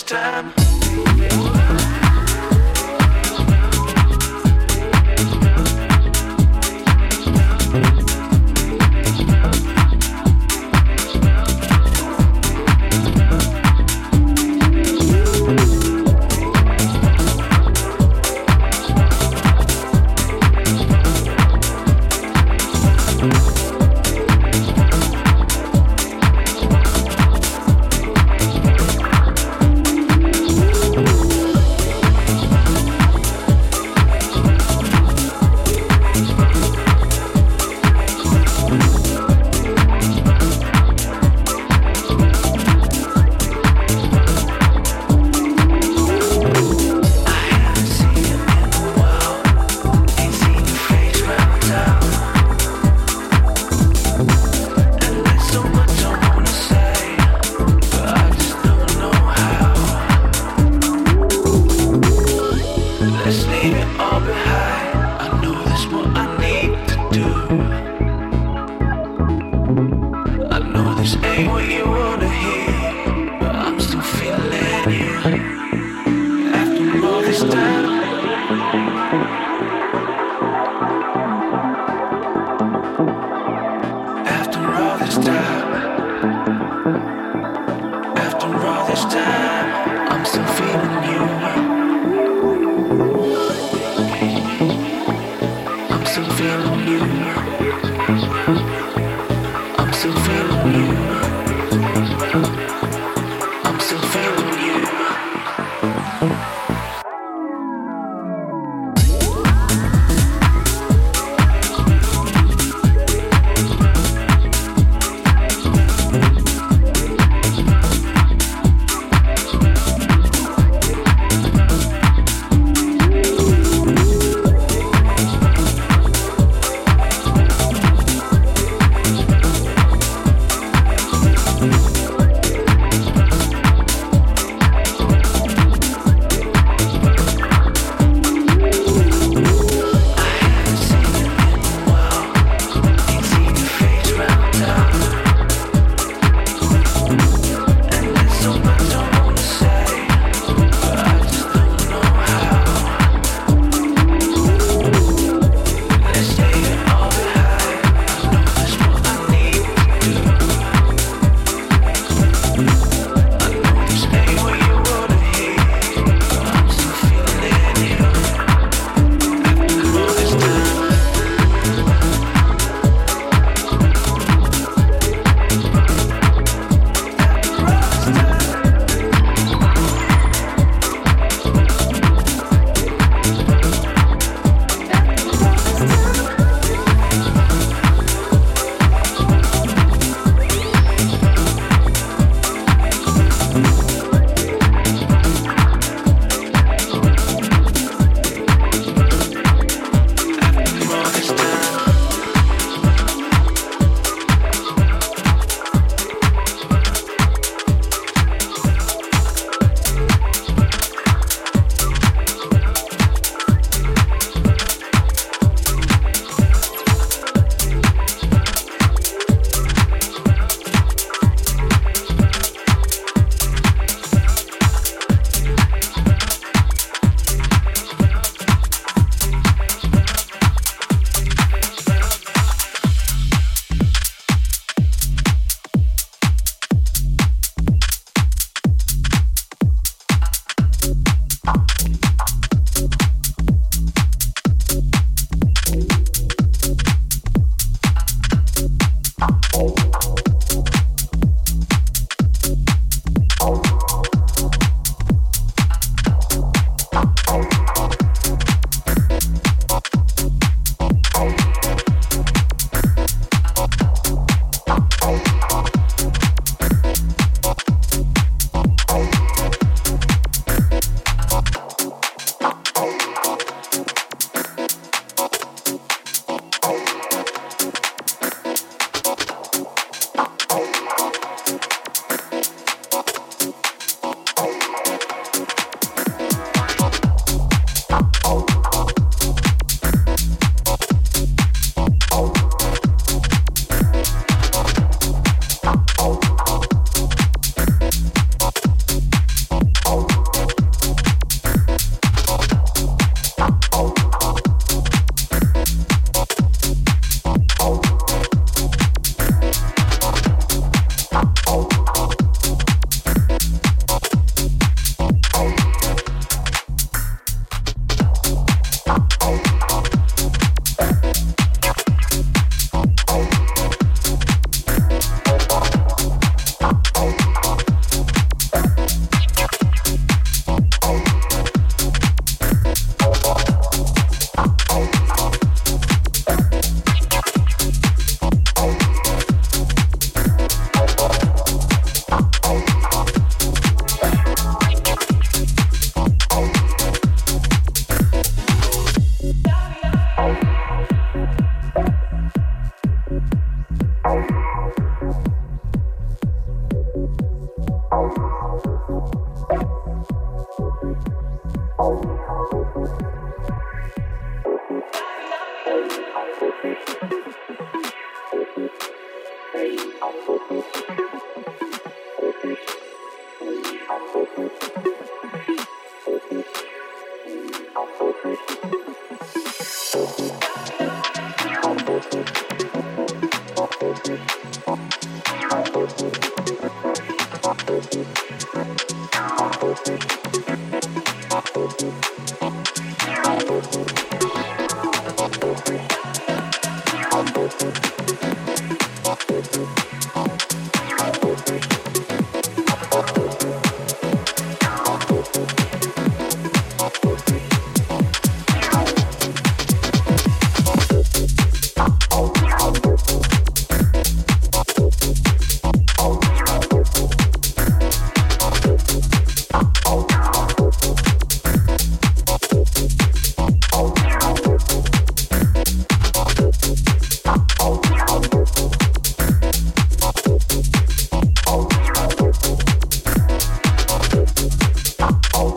this time.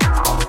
out.